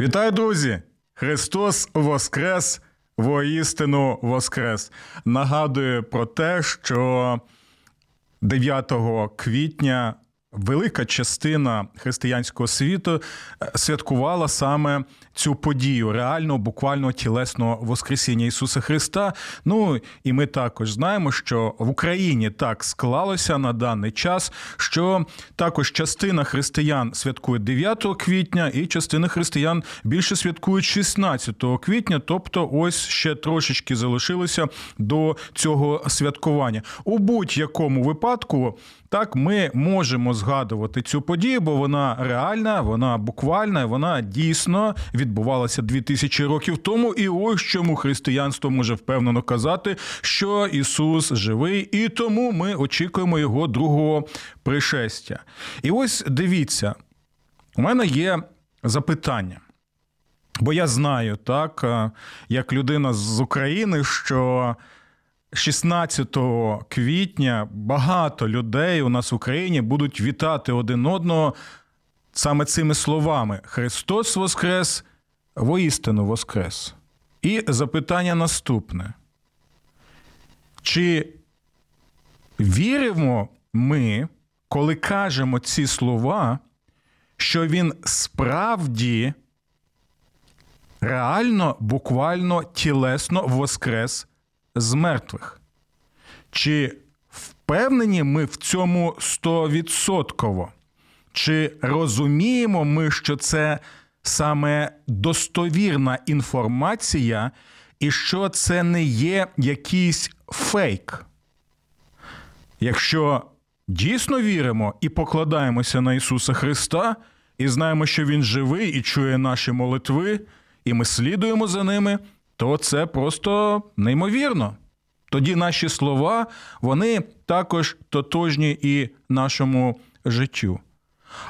Вітаю, друзі! Христос Воскрес! Воістину Воскрес! Нагадую про те, що 9 квітня велика частина християнського світу е, святкувала саме цю подію реального, буквально тілесного Воскресіння Ісуса Христа. Ну і ми також знаємо, що в Україні так склалося на даний час, що також частина християн святкує 9 квітня, і частина християн більше святкують 16 квітня, тобто ось ще трошечки залишилося до цього святкування. У будь-якому випадку. Так, ми можемо згадувати цю подію, бо вона реальна, вона буквальна, вона дійсно відбувалася 2000 років тому. І ось чому християнство може впевнено казати, що Ісус живий, і тому ми очікуємо його другого пришестя. І ось дивіться, у мене є запитання. Бо я знаю, так, як людина з України, що 16 квітня багато людей у нас в Україні будуть вітати один одного саме цими словами: Христос Воскрес, воістину Воскрес. І запитання наступне. Чи віримо ми, коли кажемо ці слова, що він справді реально, буквально тілесно воскрес з мертвих? Чи впевнені ми в цьому стовідсотково? Чи розуміємо ми, що це саме достовірна інформація, і що це не є якийсь фейк? Якщо дійсно віримо і покладаємося на Ісуса Христа, і знаємо, що Він живий і чує наші молитви, і ми слідуємо за ними, то це просто неймовірно. Тоді наші слова, вони також тотожні і нашому життю.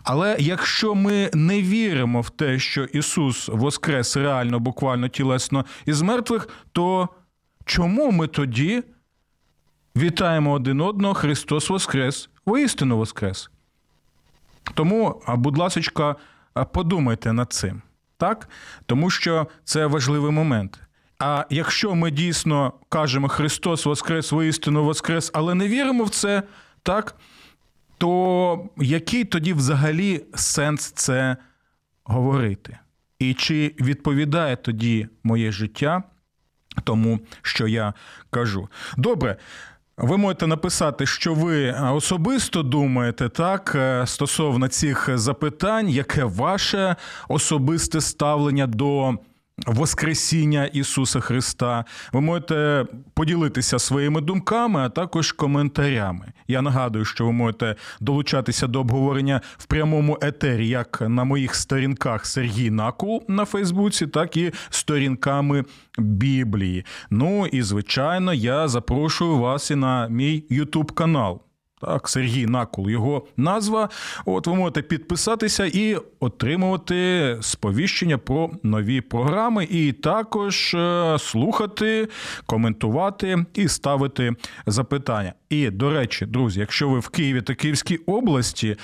Але якщо ми не віримо в те, що Ісус воскрес реально, буквально тілесно із мертвих, то чому ми тоді вітаємо один одного Христос Воскрес, воістину Воскрес? Тому, будь ласка, подумайте над цим, так? Тому що це важливий момент. А якщо ми дійсно кажемо Христос Воскрес, воістину Воскрес, але не віримо в це, так? То який тоді взагалі сенс це говорити? І чи відповідає тоді моє життя тому, що я кажу? Добре. Ви можете написати, що ви особисто думаєте так стосовно цих запитань, яке ваше особисте ставлення до Воскресіння Ісуса Христа. Ви можете поділитися своїми думками, а також коментарями. Я нагадую, що ви можете долучатися до обговорення в прямому етері, як на моїх сторінках Сергій Накул на Фейсбуці, так і сторінками Біблії. Ну і звичайно, я запрошую вас і на мій Ютуб канал. Так, Сергій Накул, його назва. От ви можете підписатися і отримувати сповіщення про нові програми, і також е, слухати, коментувати і ставити запитання. І до речі, друзі, якщо ви в Києві та Київській області,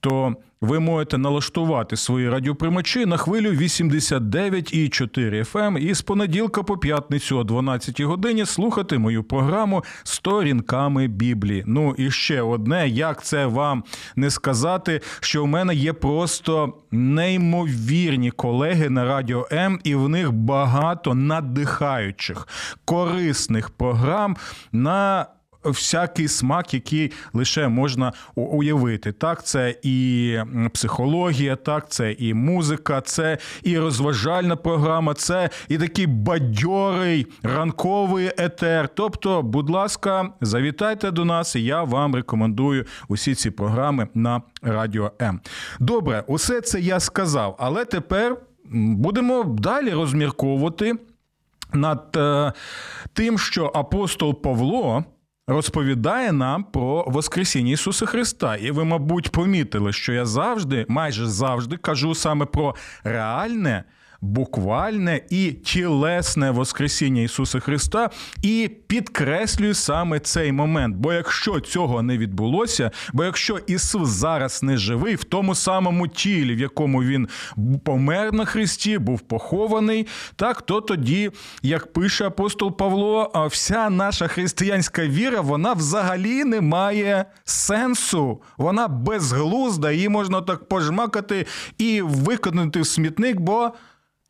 то ви можете налаштувати свої радіоприймачі на хвилю 89,4 FM і з понеділка по п'ятницю о 12 годині слухати мою програму сторінками Біблії. Ну і ще одне, як це вам не сказати, що в мене є просто неймовірні колеги на радіо М, і в них багато надихаючих корисних програм на всякий смак, який лише можна уявити. Так, це і психологія, так, це і музика, це і розважальна програма, це і такий бадьорий ранковий етер. Тобто, будь ласка, завітайте до нас, і я вам рекомендую усі ці програми на Радіо М. Добре, усе це я сказав, але тепер будемо далі розмірковувати над е, тим, що апостол Павло розповідає нам про Воскресіння Ісуса Христа. І ви, мабуть, помітили, що я завжди, майже завжди, кажу саме про реальне. Буквальне і тілесне Воскресіння Ісуса Христа, і підкреслюю саме цей момент. Бо якщо цього не відбулося, бо якщо Ісус зараз не живий в тому самому тілі, в якому він помер на Христі, був похований, так то тоді, як пише апостол Павло, вся наша християнська віра, вона взагалі не має сенсу. Вона безглузда, її можна так пожмакати і виконати в смітник, бо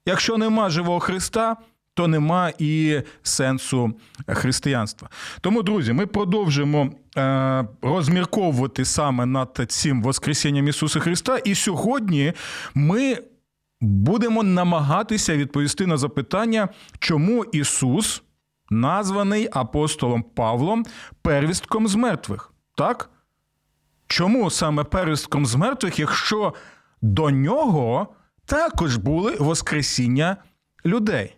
якщо нема живого Христа. То нема і сенсу християнства. Тому, друзі, ми продовжимо е, розмірковувати саме над цим Воскресінням Ісуса Христа. І сьогодні ми будемо намагатися відповісти на запитання, чому Ісус названий апостолом Павлом первістком з мертвих. Так? Чому саме первістком з мертвих, якщо до нього також були Воскресіння людей?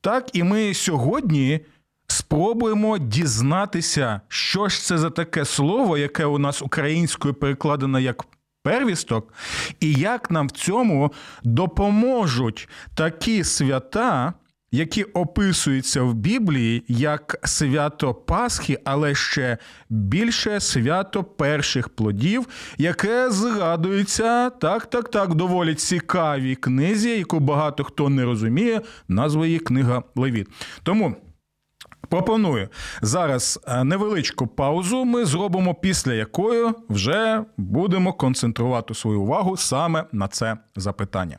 Так, і ми сьогодні спробуємо дізнатися, що ж це за таке слово, яке у нас українською перекладено як первісток, і як нам в цьому допоможуть такі свята, які описуються в Біблії як свято Пасхи, але ще більше свято перших плодів, яке згадується так, так, так, доволі цікавій книзі, яку багато хто не розуміє, назва її книга Левіт. Тому. Пропоную зараз е, невеличку паузу. Ми зробимо після якої вже будемо концентрувати свою увагу саме на це запитання.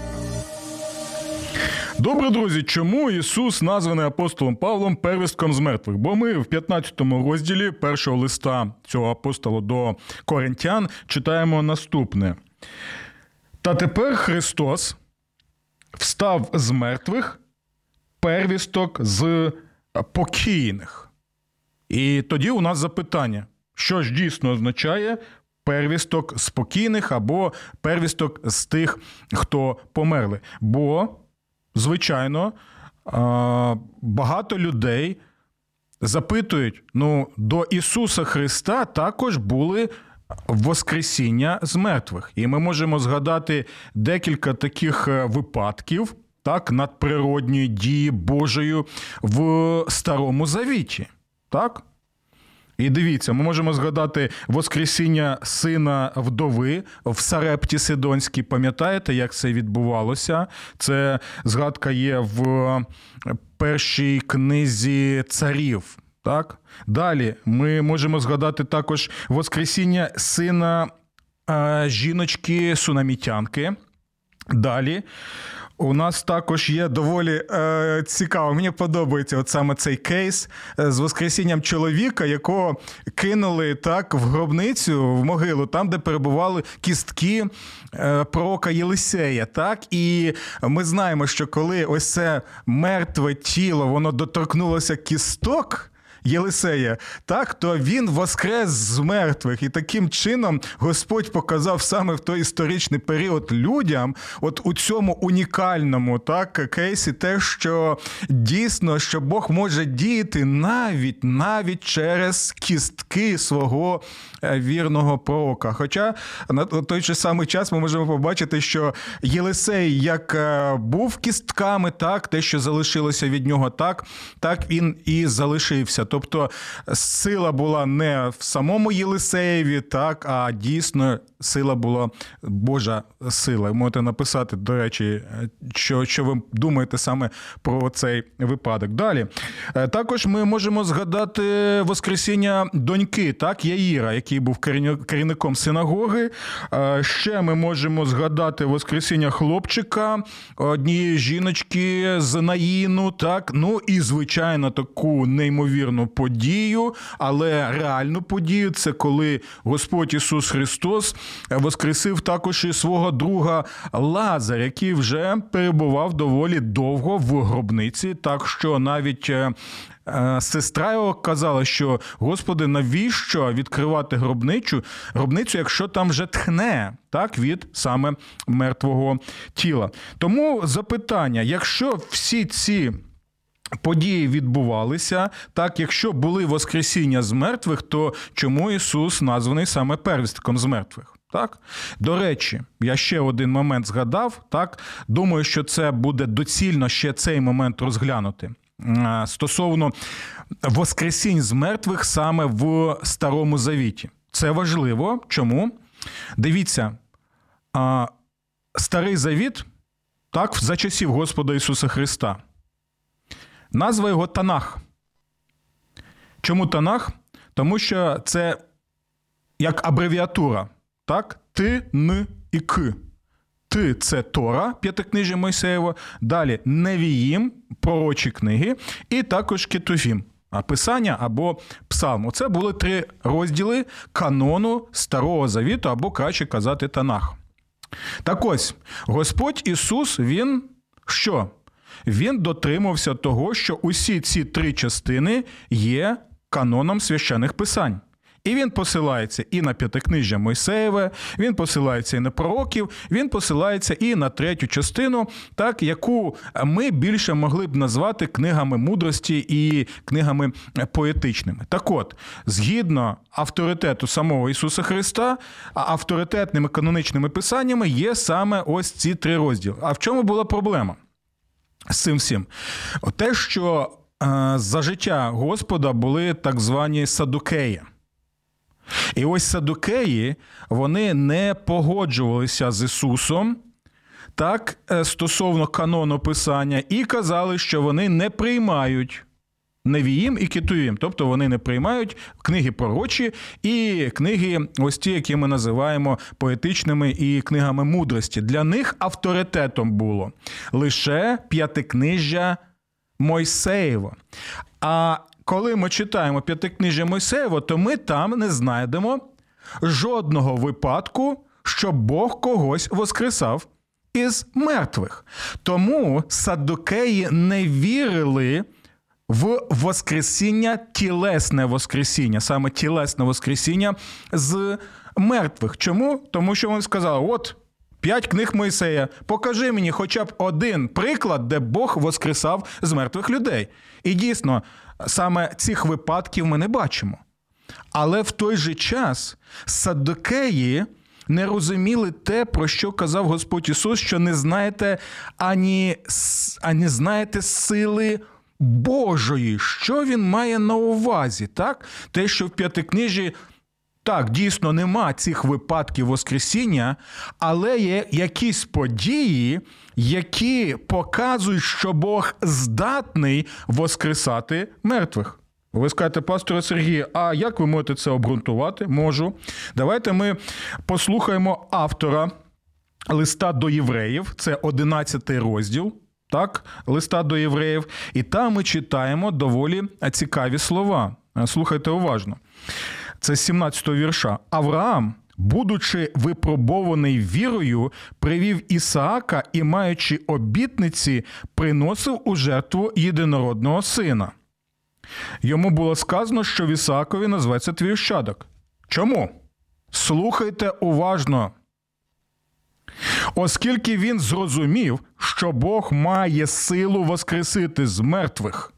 Добре, друзі, чому Ісус названий апостолом Павлом первістком з мертвих? Бо ми в 15 розділі першого листа цього апостола до коринтян читаємо наступне. Та тепер Христос встав з мертвих, первісток з покійних. І тоді у нас запитання, що ж дійсно означає первісток спокійних або первісток з тих, хто померли. Бо, звичайно, багато людей запитують: ну, до Ісуса Христа також були. Воскресіння з мертвих. І ми можемо згадати декілька таких е, випадків, так, надприродньої дії Божої в Старому Завіті. Так? І дивіться, ми можемо згадати Воскресіння сина вдови в Сарепті Сидонській. Пам'ятаєте, як це відбувалося? Це згадка є в першій книзі царів. Так? Далі ми можемо згадати також Воскресіння сина е, жіночки Сунамітянки. Далі у нас також є доволі е, цікаво. Мені подобається от саме цей кейс е, з воскресінням чоловіка, якого кинули так в гробницю в могилу, там, де перебували кістки е, пророка Єлисея. Так, і ми знаємо, що коли ось це мертве тіло воно доторкнулося кісток. Єлисея, так, то він воскрес з мертвих. І таким чином Господь показав саме в той історичний період людям, от у цьому унікальному так, кейсі, те, що дійсно, що Бог може діяти навіть навіть через кістки свого е, вірного пророка. Хоча на той же самий час ми можемо побачити, що Єлисей як е, був кістками, так, те, що залишилося від нього, так, так він і залишився. Тобто сила була не в самому Єлисеєві, так, а дійсно сила була Божа сила. Можете написати, до речі, що що ви думаєте саме про цей випадок. Далі е, також ми можемо згадати Воскресіння доньки, так, Яїра, який був керівником синагоги. Е, ще ми можемо згадати Воскресіння хлопчика, однієї жіночки з Наїну, так, ну і звичайно таку неймовірну подію, але реальну подію це коли Господь Ісус Христос воскресив також і свого друга Лазар, який вже перебував доволі довго в гробниці, так що навіть. Е, е, сестра його казала, що Господи, навіщо відкривати гробничу, гробницю, якщо там вже тхне так від саме мертвого тіла? Тому запитання: якщо всі ці події відбувалися, так якщо були Воскресіння з мертвих, то чому Ісус названий саме первістком з мертвих? Так, до речі, я ще один момент згадав. Так, думаю, що це буде доцільно ще цей момент розглянути. Стосовно Воскресінь з мертвих саме в Старому Завіті. Це важливо. Чому? Дивіться, Старий Завіт, так, за часів Господа Ісуса Христа. Назва його Танах. Чому Танах? Тому що це як абревіатура. Так? Ти, Н і К. Ти це Тора, п'ятикнижжя Мойсеєва, далі Невіїм, пророчі книги, і також Кетувім, Писання або Псалм. Оце були три розділи канону Старого Завіту, або краще казати Танах. Так ось, Господь Ісус, Він що? Він дотримався того, що усі ці три частини є каноном священих писань. І він посилається і на п'ятикнижжя Мойсеєве, він посилається і на пророків, він посилається і на третю частину, так яку ми більше могли б назвати книгами мудрості і книгами поетичними. Так от, згідно авторитету самого Ісуса Христа, авторитетними канонічними писаннями є саме ось ці три розділи. А в чому була проблема з цим всім? Те, що за життя Господа були так звані садукеї. І ось садукеї вони не погоджувалися з Ісусом. Так, е, стосовно канону Писання, і казали, що вони не приймають Невіїм і Китуїм, тобто вони не приймають книги пророчі і книги, ось ті, які ми називаємо поетичними і книгами мудрості. Для них авторитетом було лише п'ятикнижжя Мойсеєва. А коли ми читаємо п'ятикнижжя Мойсеєва, то ми там не знайдемо жодного випадку, що Бог когось воскресав із мертвих. Тому садукеї не вірили. В Воскресіння, тілесне Воскресіння, саме тілесне Воскресіння з мертвих. Чому? Тому що вони сказали: от п'ять книг Мойсея, покажи мені хоча б один приклад, де Бог воскресав з мертвих людей. І дійсно, саме цих випадків ми не бачимо. Але в той же час садокеї не розуміли те, про що казав Господь Ісус, що не знаєте ані, ані знаєте сили Божої, що він має на увазі, так? Те, що в п'ятикнижі так, дійсно нема цих випадків Воскресіння, але є якісь події, які показують, що Бог здатний воскресати мертвих. Ви скажете, пасторе Сергію, а як ви можете це обґрунтувати? Можу. Давайте ми послухаємо автора листа до євреїв, це 11 розділ. Так, листа до євреїв, і там ми читаємо доволі цікаві слова. Слухайте уважно. Це з 17-го вірша. Авраам, будучи випробований вірою, привів Ісаака і, маючи обітниці, приносив у жертву єдинородного сина. Йому було сказано, що в Ісаакові назветься твій ощадок. Чому? Слухайте уважно. Оскільки він зрозумів, що Бог має силу воскресити з мертвих.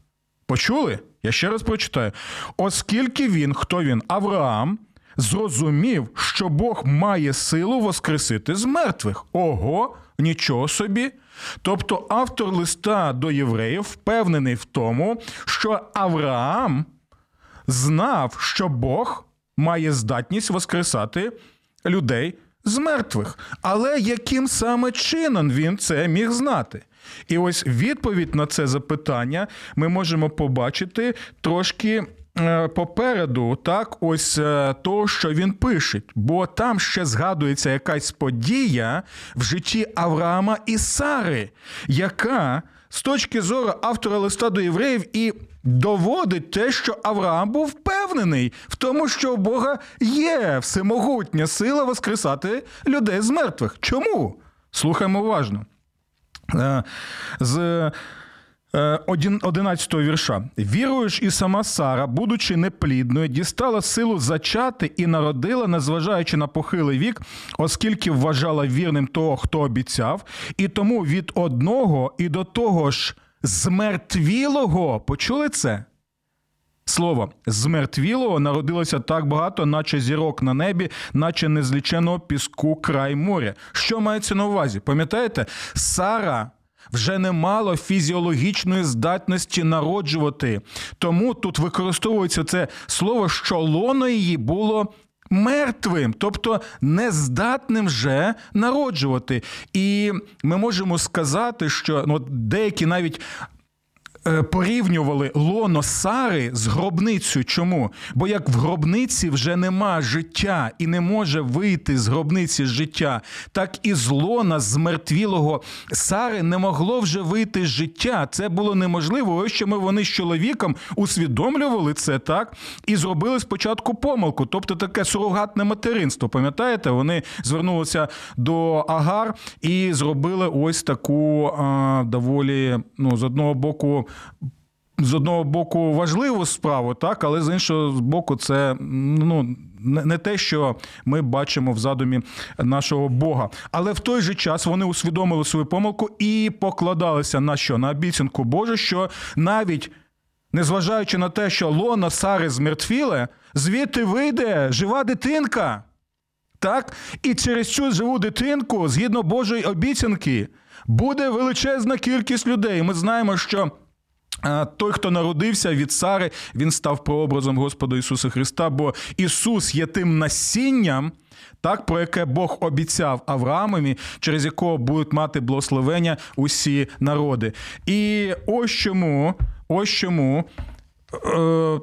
Почули? Я ще раз прочитаю. Оскільки він, хто він, Авраам, зрозумів, що Бог має силу воскресити з мертвих. Ого, нічого собі. Тобто автор листа до євреїв впевнений в тому, що Авраам знав, що Бог має здатність воскресати людей з мертвих. Але яким саме чином він це міг знати? І ось відповідь на це запитання ми можемо побачити трошки. Е, попереду, так, ось е, то, що він пише, бо там ще згадується якась подія в житті Авраама і Сари, яка з точки зору автора листа до євреїв і доводить те, що Авраам був впевнений в тому, що у Бога є всемогутня сила воскресати людей з мертвих. Чому? Слухаємо уважно. Е, з 11 вірша. Вірою і сама Сара, будучи неплідною, дістала силу зачати і народила, незважаючи на похилий вік, оскільки вважала вірним того, хто обіцяв, і тому від одного і до того ж змертвілого, почули це? Слово змертвілого народилося так багато, наче зірок на небі, наче незліченого піску край моря. Що мається на увазі? Пам'ятаєте, Сара вже не мало фізіологічної здатності народжувати. Тому тут використовується це слово, що лоно її було. Мертвим, тобто нездатним вже народжувати. І ми можемо сказати, що ну, деякі навіть порівнювали лоно Сари з гробницею. Чому? Бо як в гробниці вже нема життя і не може вийти з гробниці життя, так і з лона змертвілого Сари не могло вже вийти життя. Це було неможливо. Ось що ми вони з чоловіком усвідомлювали це так і зробили спочатку помилку, тобто таке сурогатне материнство. Пам'ятаєте, вони звернулися до Агар і зробили ось таку а, доволі ну, з одного боку з одного боку важливу справу, так, але з іншого боку, це ну. Не те, що ми бачимо в задумі нашого Бога, але в той же час вони усвідомили свою помилку і покладалися на що? На обіцянку Божу, що навіть незважаючи на те, що лона Сари змертвіле, звідти вийде жива дитинка. Так? І через цю живу дитинку, згідно Божої обіцянки, буде величезна кількість людей. Ми знаємо, що. Той, хто народився від Сари, він став прообразом Господа Ісуса Христа, бо Ісус є тим насінням, так, про яке Бог обіцяв Авраамові, через якого будуть мати благословення усі народи. І ось чому, ось чому е,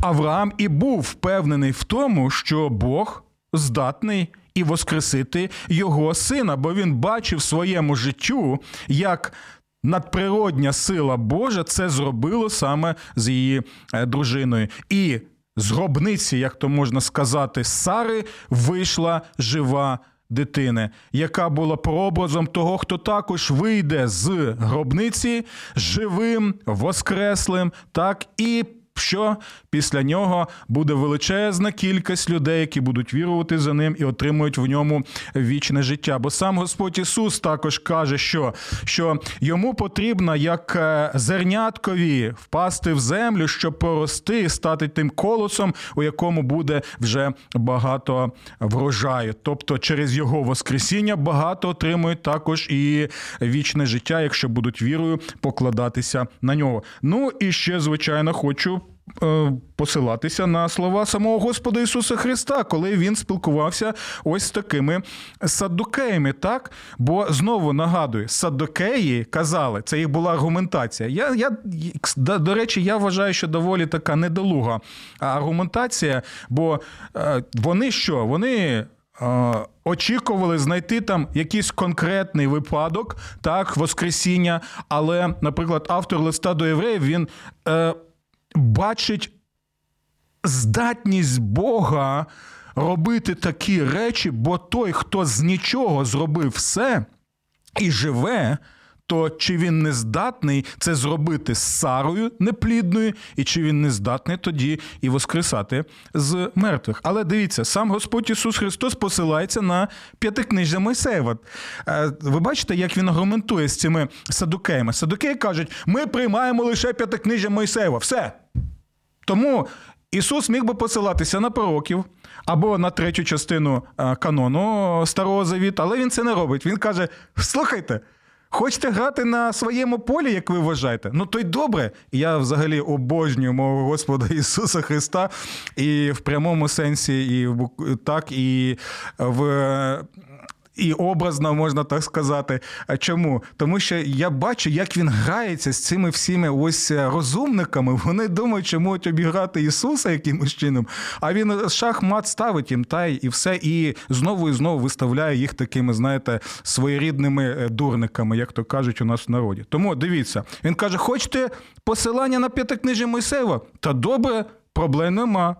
Авраам і був впевнений в тому, що Бог здатний і воскресити його сина, бо він бачив своєму життю, як надприродня сила Божа це зробило саме з її е, дружиною. І з гробниці, як то можна сказати, Сари вийшла жива дитина, яка була прообразом того, хто також вийде з гробниці живим, воскреслим, так і що після нього буде величезна кількість людей, які будуть вірувати за ним і отримують в ньому вічне життя. Бо сам Господь Ісус також каже, що що йому потрібно як е, зерняткові впасти в землю, щоб порости і стати тим колосом, у якому буде вже багато врожаю. Тобто через його Воскресіння багато отримують також і вічне життя, якщо будуть вірою покладатися на нього. Ну і ще, звичайно, хочу. Е, посилатися на слова самого Господа Ісуса Христа, коли він спілкувався ось з такими саддукеями. Так, бо знову нагадую, саддукеї казали, це їх була аргументація. Я, я до речі, я вважаю, що доволі така недолуга аргументація, бо е, вони що? Вони. Е, очікували знайти там якийсь конкретний випадок, так, Воскресіння. Але, наприклад, автор листа до євреїв він е, бачить здатність Бога робити такі речі, бо той, хто з нічого зробив все і живе, то чи він не здатний це зробити з Сарою неплідною, і чи він не здатний тоді і воскресати з мертвих? Але дивіться, сам Господь Ісус Христос посилається на п'ятикнижжя Мойсеєва. Е, Ви бачите, як він аргументує з цими садукеями? Садукеї кажуть, ми приймаємо лише п'ятикнижжя Мойсеєва. Все. Тому Ісус міг би посилатися на пророків або на третю частину е, канону Старого Завіту, але він це не робить. Він каже: слухайте. Хочете грати на своєму полі, як ви вважаєте? Ну то й добре. Я взагалі обожнюю мого Господа Ісуса Христа і в прямому сенсі, і в так, і в. І образно можна так сказати. Чому? Тому що я бачу, як він грається з цими всіми ось розумниками. Вони думають, що можуть обіграти Ісуса якимось чином, а він шахмат ставить їм та і все, і знову і знову виставляє їх такими, знаєте, своєрідними е, дурниками, як то кажуть у нас в народі. Тому дивіться, він каже: хочете посилання на п'ятикнижі Мойсеєва? Та добре, проблем нема.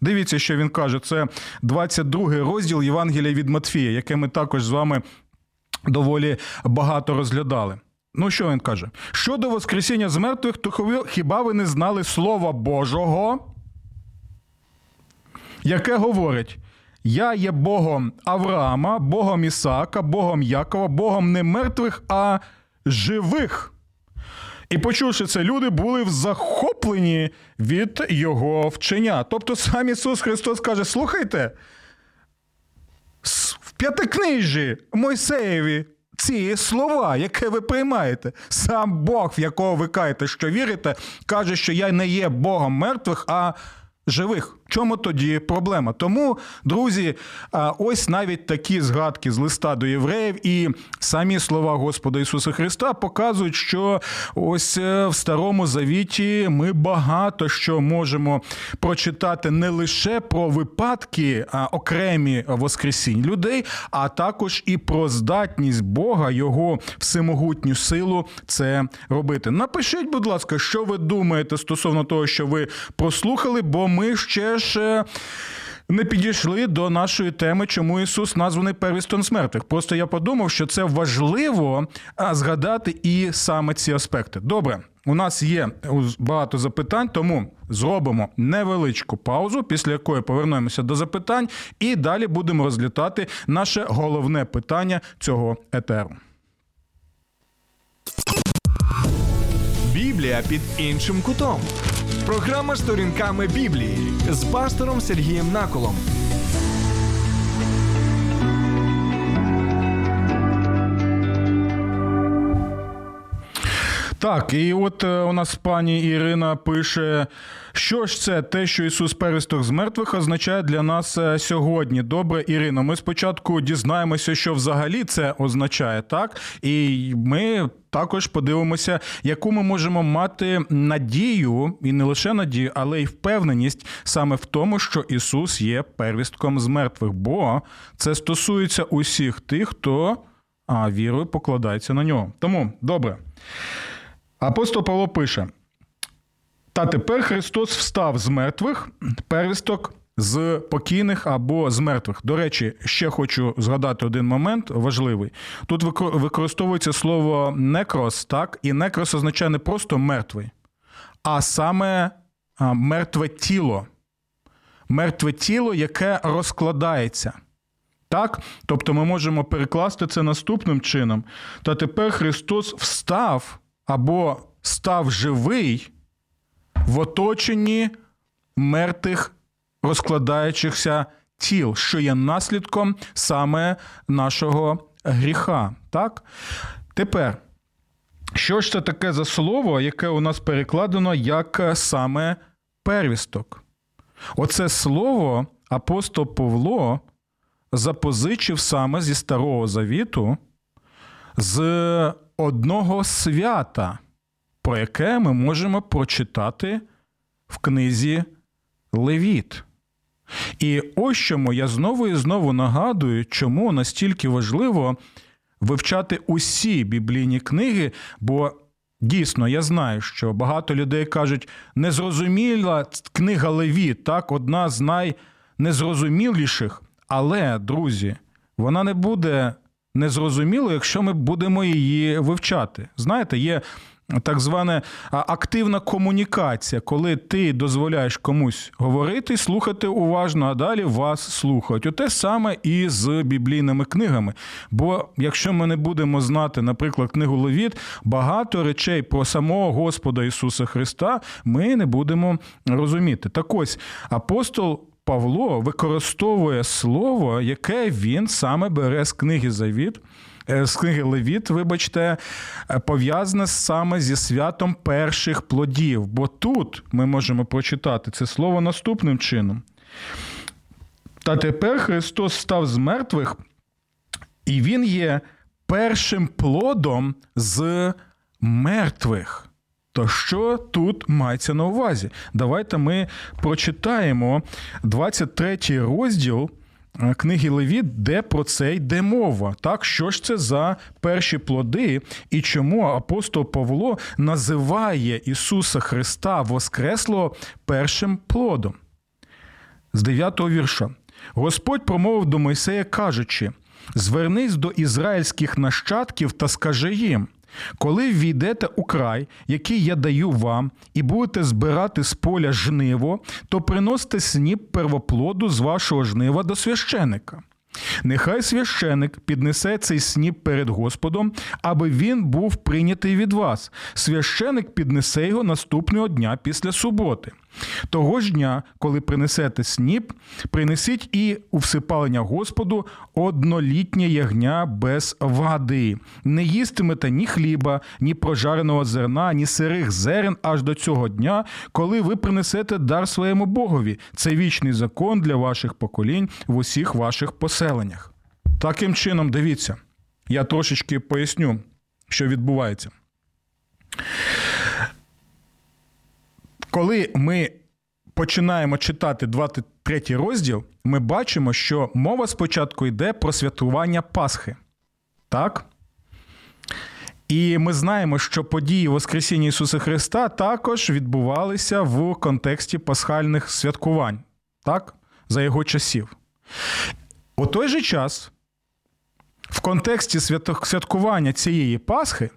Дивіться, що він каже. Це 22 розділ Євангелія від Матфія, яке ми також з вами доволі багато розглядали. Ну, що він каже? Щодо Воскресіння з мертвих, то хіба- ви не знали Слова Божого, яке говорить: Я є Богом Авраама, Богом Ісаака, Богом Якова, Богом не мертвих, а живих. І почувши це, люди були захоплені від його вчення. Тобто сам Ісус Христос каже: слухайте, в п'ятикнижі Мойсеєві ці слова, яке ви приймаєте, сам Бог, в якого ви каєте, що вірите, каже, що я не є Богом мертвих, а живих. Чому тоді проблема? Тому, друзі, ось навіть такі згадки з листа до євреїв і самі слова Господа Ісуса Христа показують, що ось е, в Старому Завіті ми багато що можемо прочитати не лише про випадки окремі воскресінь людей, а також і про здатність Бога, його всемогутню силу це робити. Напишіть, будь ласка, що ви думаєте стосовно того, що ви прослухали, бо ми ще ж. е, Не підійшли до нашої теми, чому Ісус названий первістом з мертвих. Просто я подумав, що це важливо згадати і саме ці аспекти. Добре, у нас є багато запитань, тому зробимо невеличку паузу, після якої повернемося до запитань, і далі будемо розглядати наше головне питання цього етеру. Біблія під іншим кутом. Програма сторінками Біблії з пастором Сергієм Наколом. Так, і от е, у нас пані Ірина пише, що ж це те, що Ісус перестох з мертвих означає для нас е, сьогодні. Добре, Ірино, ми спочатку дізнаємося, що взагалі це означає, так? І ми також подивимося, яку ми можемо мати надію, і не лише надію, але й впевненість саме в тому, що Ісус є первістком з мертвих, бо це стосується усіх тих, хто а, вірою покладається на нього. Тому добре. Апостол Павло пише: Та тепер Христос встав з мертвих, первісток з покійних або з мертвих. До речі, ще хочу згадати один момент важливий. Тут використовується слово некрос, так, і некрос означає не просто мертвий, а саме мертве тіло. Мертве тіло, яке розкладається. Так? Тобто ми можемо перекласти це наступним чином. Та тепер Христос встав або став живий в оточенні мертвих розкладаючихся тіл, що є наслідком саме нашого гріха. Так? Тепер, що ж це таке за слово, яке у нас перекладено як саме первісток? Оце слово апостол Павло запозичив саме зі Старого Завіту з одного свята, про яке ми можемо прочитати в книзі Левіт. І ось чому я знову і знову нагадую, чому настільки важливо вивчати усі біблійні книги, бо дійсно я знаю, що багато людей кажуть, незрозуміла книга Левіт, так, одна з найнезрозуміліших. Але, друзі, вона не буде незрозуміло, якщо ми будемо її вивчати. Знаєте, є так звана активна комунікація, коли ти дозволяєш комусь говорити, слухати уважно, а далі вас слухають. Оте саме і з біблійними книгами. Бо якщо ми не будемо знати, наприклад, книгу Левіт, багато речей про самого Господа Ісуса Христа ми не будемо розуміти. Так ось апостол. Павло використовує слово, яке він саме бере з книги Завіт, Е, з книги Левіт, вибачте, е, пов'язане саме зі святом перших плодів. Бо тут ми можемо прочитати це слово наступним чином. Та тепер Христос став з мертвих, і Він є першим плодом з мертвих. То що тут мається на увазі? Давайте ми прочитаємо 23 розділ Е, книги Левіт, де про це йде мова. Так, що ж це за перші плоди, і чому апостол Павло називає Ісуса Христа Воскреслого першим плодом? З 9 вірша. Господь промовив до Мойсея, кажучи: Звернись до ізраїльських нащадків та скажи їм. Коли ввійдете у край, який я даю вам, і будете збирати з поля жниво, то приносите сніп первоплоду з вашого жнива до священика. Нехай священик піднесе цей сніп перед Господом, аби він був прийнятий від вас. Священик піднесе його наступного дня після суботи. Того ж дня, коли принесете сніп, принесіть і у всипалення Господу однолітнє ягня без вади. Не їстимете ні хліба, ні прожареного зерна, ні сирих зерен аж до цього дня, коли ви принесете дар своєму Богові. Це вічний закон для ваших поколінь в усіх ваших поселеннях. Таким чином, дивіться, я трошечки поясню, що відбувається. Коли ми починаємо читати 23 розділ, ми бачимо, що мова спочатку йде про святкування Пасхи. Так? І ми знаємо, що події Воскресіння Ісуса Христа також відбувалися в контексті пасхальних святкувань, так? за його часів. У той же час, в контексті святкування цієї Пасхи,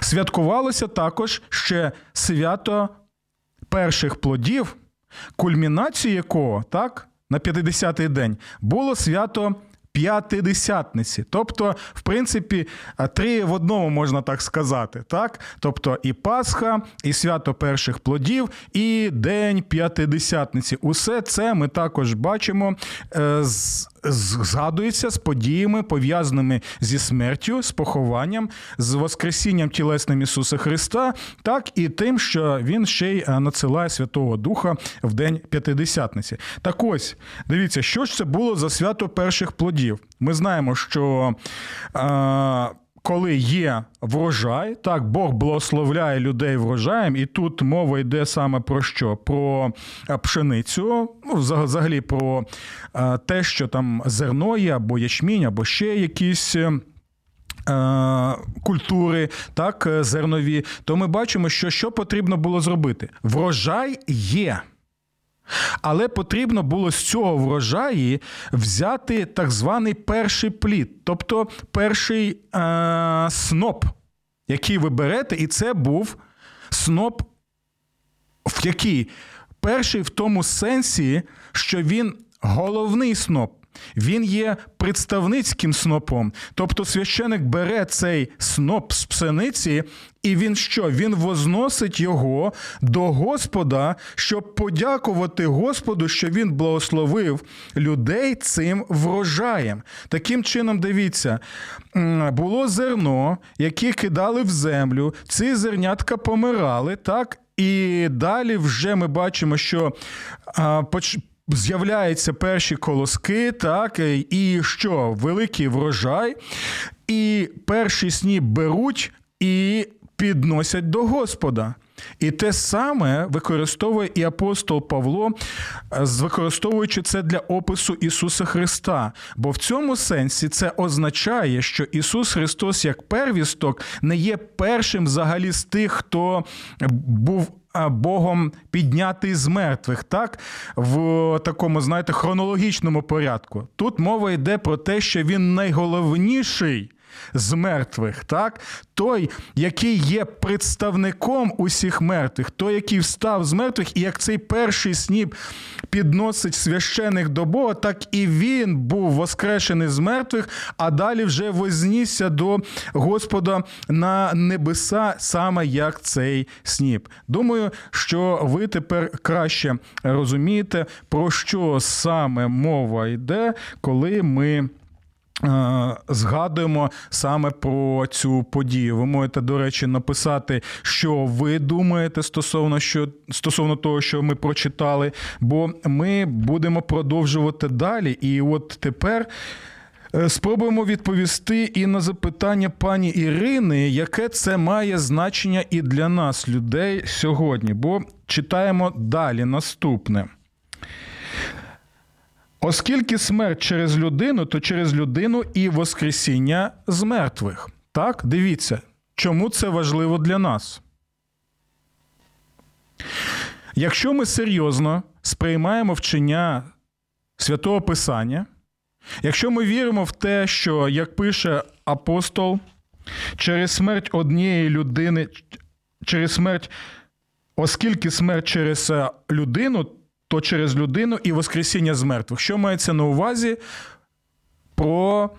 святкувалося також ще свято перших плодів, кульмінацією якого так, на 50-й день було свято п'ятидесятниці. Тобто, в принципі, три в одному можна так сказати. Так? Тобто і Пасха, і свято перших плодів, і День п'ятидесятниці. Усе це ми також бачимо е, згадується з подіями, пов'язаними зі смертю, з похованням, з Воскресінням тілесним Ісуса Христа, так і тим, що Він ще й е, надсилає Святого Духа в День П'ятидесятниці. Так ось, дивіться, що ж це було за свято перших плодів. Ми знаємо, що. А, коли є врожай, так Бог благословляє людей врожаєм, і тут мова йде саме про що? Про е, пшеницю, ну, взагалі про е, те, що там зерно є, або ячмінь, або ще якісь. Е, культури, так, зернові, то ми бачимо, що що потрібно було зробити. Врожай є. Але потрібно було з цього врожаї взяти так званий перший плід, тобто перший е- сноп, який ви берете, і це був сноп, в який перший в тому сенсі, що він головний сноп. Він є представницьким снопом. Тобто священик бере цей сноп з пшениці, і він що? Він возносить його до Господа, щоб подякувати Господу, що він благословив людей цим врожаєм. Таким чином, дивіться, було зерно, яке кидали в землю, ці зернятка помирали, так? І далі вже ми бачимо, що з'являються перші колоски, так, і що? Великий врожай, і перші сніп беруть і підносять до Господа. І те саме використовує і апостол Павло, використовуючи це для опису Ісуса Христа. Бо в цьому сенсі це означає, що Ісус Христос як первісток не є першим взагалі з тих, хто був Богом піднятий з мертвих, так? В такому, знаєте, хронологічному порядку. Тут мова йде про те, що він найголовніший з мертвих, так? Той, який є представником усіх мертвих, той, який встав з мертвих, і як цей перший сніп підносить священих до Бога, так і він був воскрешений з мертвих, а далі вже вознісся до Господа на небеса, саме як цей сніп. Думаю, що ви тепер краще розумієте, про що саме мова йде, коли ми. Е, згадуємо саме про цю подію. Ви можете, до речі, написати, що ви думаєте стосовно що стосовно того, що ми прочитали, бо ми будемо продовжувати далі. І от тепер. Е, спробуємо відповісти і на запитання пані Ірини, яке це має значення і для нас, людей, сьогодні. Бо читаємо далі наступне. Оскільки смерть через людину, то через людину і Воскресіння з мертвих. Так, дивіться, чому це важливо для нас. Якщо ми серйозно сприймаємо вчення святого Писання, якщо ми віримо в те, що, як пише апостол, через смерть однієї людини, через смерть, оскільки смерть через людину, то через людину і Воскресіння з мертвих. Що мається на увазі про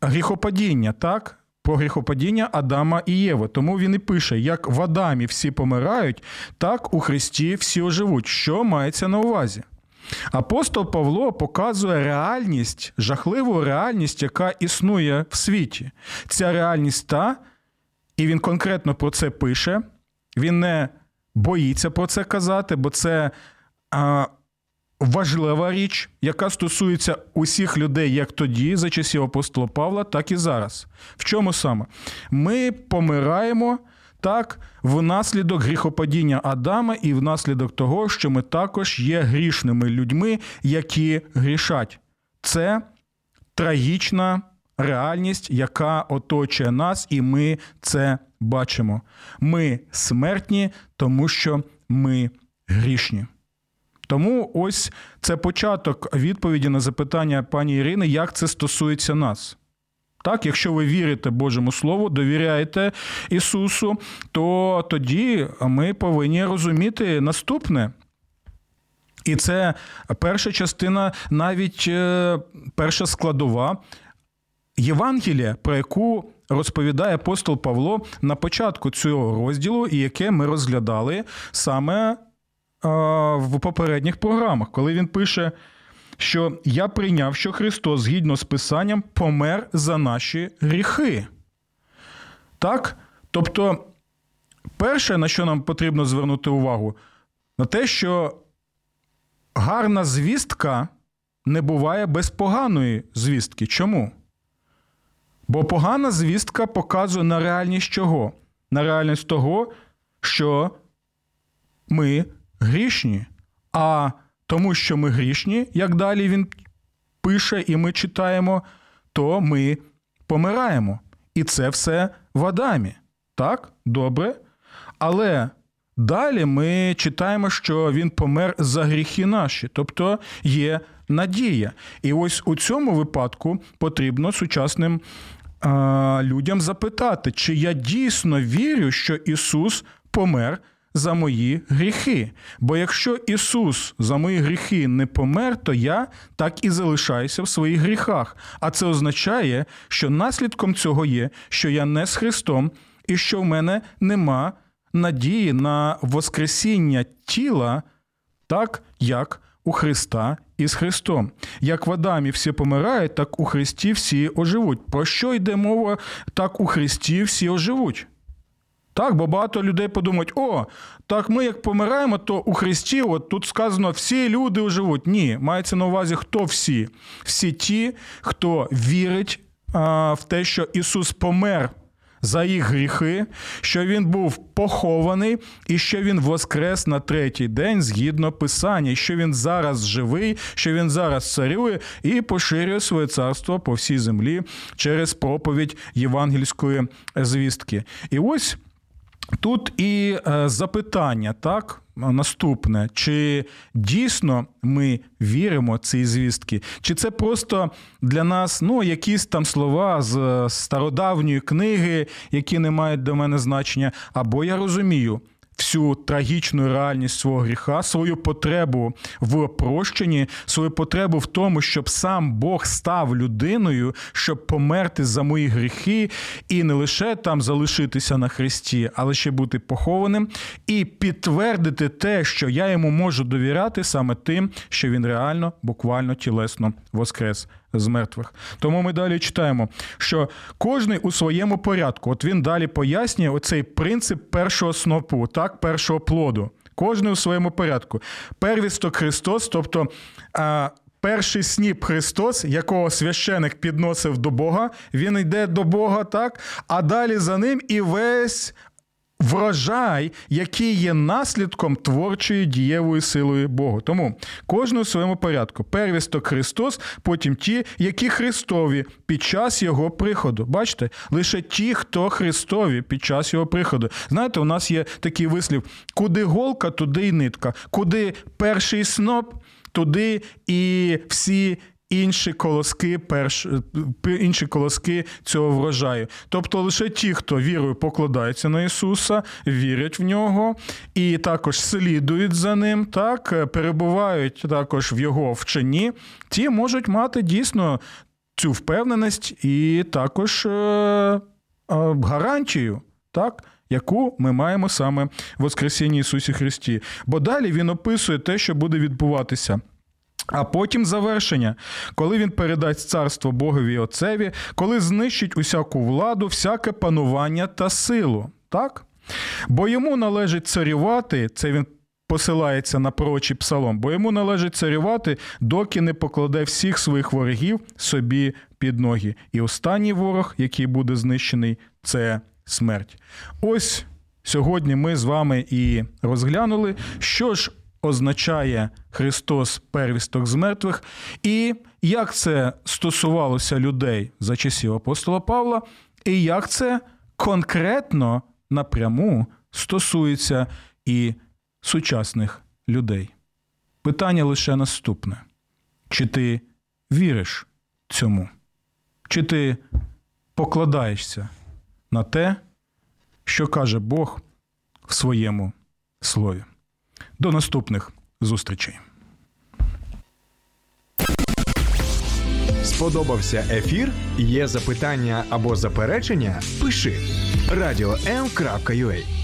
гріхопадіння, так? Про гріхопадіння Адама і Єви. Тому він і пише: як в Адамі всі помирають, так у Христі всі оживуть. Що мається на увазі? Апостол Павло показує реальність, жахливу реальність, яка існує в світі. Ця реальність та, і він конкретно про це пише. Він не боїться про це казати, бо це а, важлива річ, яка стосується усіх людей, як тоді, за часів апостола Павла, так і зараз. В чому саме? Ми помираємо так внаслідок гріхопадіння Адама і внаслідок того, що ми також є грішними людьми, які грішать. Це трагічна реальність, яка оточує нас, і ми це бачимо. Ми смертні, тому що ми грішні. Тому ось це початок відповіді на запитання пані Ірини, як це стосується нас. Так, якщо ви вірите Божому Слову, довіряєте Ісусу, то тоді ми повинні розуміти наступне. І це перша частина, навіть е, перша складова Євангелія, про яку розповідає апостол Павло на початку цього розділу, і яке ми розглядали саме в попередніх програмах, коли він пише, що я прийняв, що Христос, згідно з Писанням, помер за наші гріхи. Так? Тобто, перше, на що нам потрібно звернути увагу, на те, що гарна звістка не буває без поганої звістки. Чому? Бо погана звістка показує на реальність чого? На реальність того, що ми грішні, а тому, що ми грішні, як далі він пише, і ми читаємо, то ми помираємо. І це все в Адамі. Так, добре. Але далі ми читаємо, що він помер за гріхи наші, тобто є надія. І ось у цьому випадку потрібно сучасним а, людям запитати, чи я дійсно вірю, що Ісус помер за мої гріхи. Бо якщо Ісус за мої гріхи не помер, то я так і залишаюся в своїх гріхах. А це означає, що наслідком цього є, що я не з Христом і що в мене нема надії на Воскресіння тіла, так як у Христа і з Христом. Як в Адамі всі помирають, так у Христі всі оживуть. Про що йде мова? Так у Христі всі оживуть. Так, бо багато людей подумають, о, так ми як помираємо, то у Христі, от тут сказано, всі люди оживуть. Ні, мається на увазі, хто всі? Всі ті, хто вірить а, в те, що Ісус помер за їх гріхи, що Він був похований, і що Він воскрес на третій день згідно Писання, що Він зараз живий, що Він зараз царює і поширює своє царство по всій землі через проповідь євангельської звістки. І ось. Тут і е, запитання, так, наступне: чи дійсно ми віримо цій звістки? Чи це просто для нас ну, якісь там слова з е, стародавньої книги, які не мають до мене значення? Або я розумію. Всю трагічну реальність свого гріха, свою потребу в прощенні, свою потребу в тому, щоб сам Бог став людиною, щоб померти за мої гріхи, і не лише там залишитися на хресті, але ще бути похованим, і підтвердити те, що я йому можу довіряти саме тим, що він реально, буквально тілесно воскрес з мертвих. Тому ми далі читаємо, що кожний у своєму порядку, от він далі пояснює оцей принцип першого снопу, так, першого плоду. Кожний у своєму порядку. Первісток Христос, тобто перший сніп Христос, якого священик підносив до Бога, він йде до Бога, так, а далі за ним і весь врожай, який є наслідком творчої дієвої силою Богу. Тому кожен у своєму порядку. Первісток Христос, потім ті, які Христові під час Його приходу. Бачите, лише ті, хто Христові під час Його приходу. Знаєте, у нас є такий вислів: куди голка, туди й нитка, куди перший сноп, туди і всі інші колоски, перш, інші колоски цього врожаю. Тобто лише ті, хто вірою покладається на Ісуса, вірять в нього і також слідують за ним, так, перебувають також в Його вченні, ті можуть мати дійсно цю впевненість і також е, е, гарантію, так. Яку ми маємо саме в Воскресінні Ісусі Христі. Бо далі він описує те, що буде відбуватися. А потім завершення, коли він передасть царство Богові Отцеві, коли знищить усяку владу, всяке панування та силу. Так? Бо йому належить царювати, це він посилається на пророчий псалом, бо йому належить царювати, доки не покладе всіх своїх ворогів собі під ноги. І останній ворог, який буде знищений, це смерть. Ось сьогодні ми з вами і розглянули, що ж означає Христос первісток з мертвих, і як це стосувалося людей за часів апостола Павла, і як це конкретно напряму стосується і сучасних людей. Питання лише наступне: чи ти віриш цьому? Чи ти покладаєшся на те, що каже Бог в своєму слові? До наступних зустрічей. Сподобався ефір? Є запитання або заперечення? Пиши радіом.ua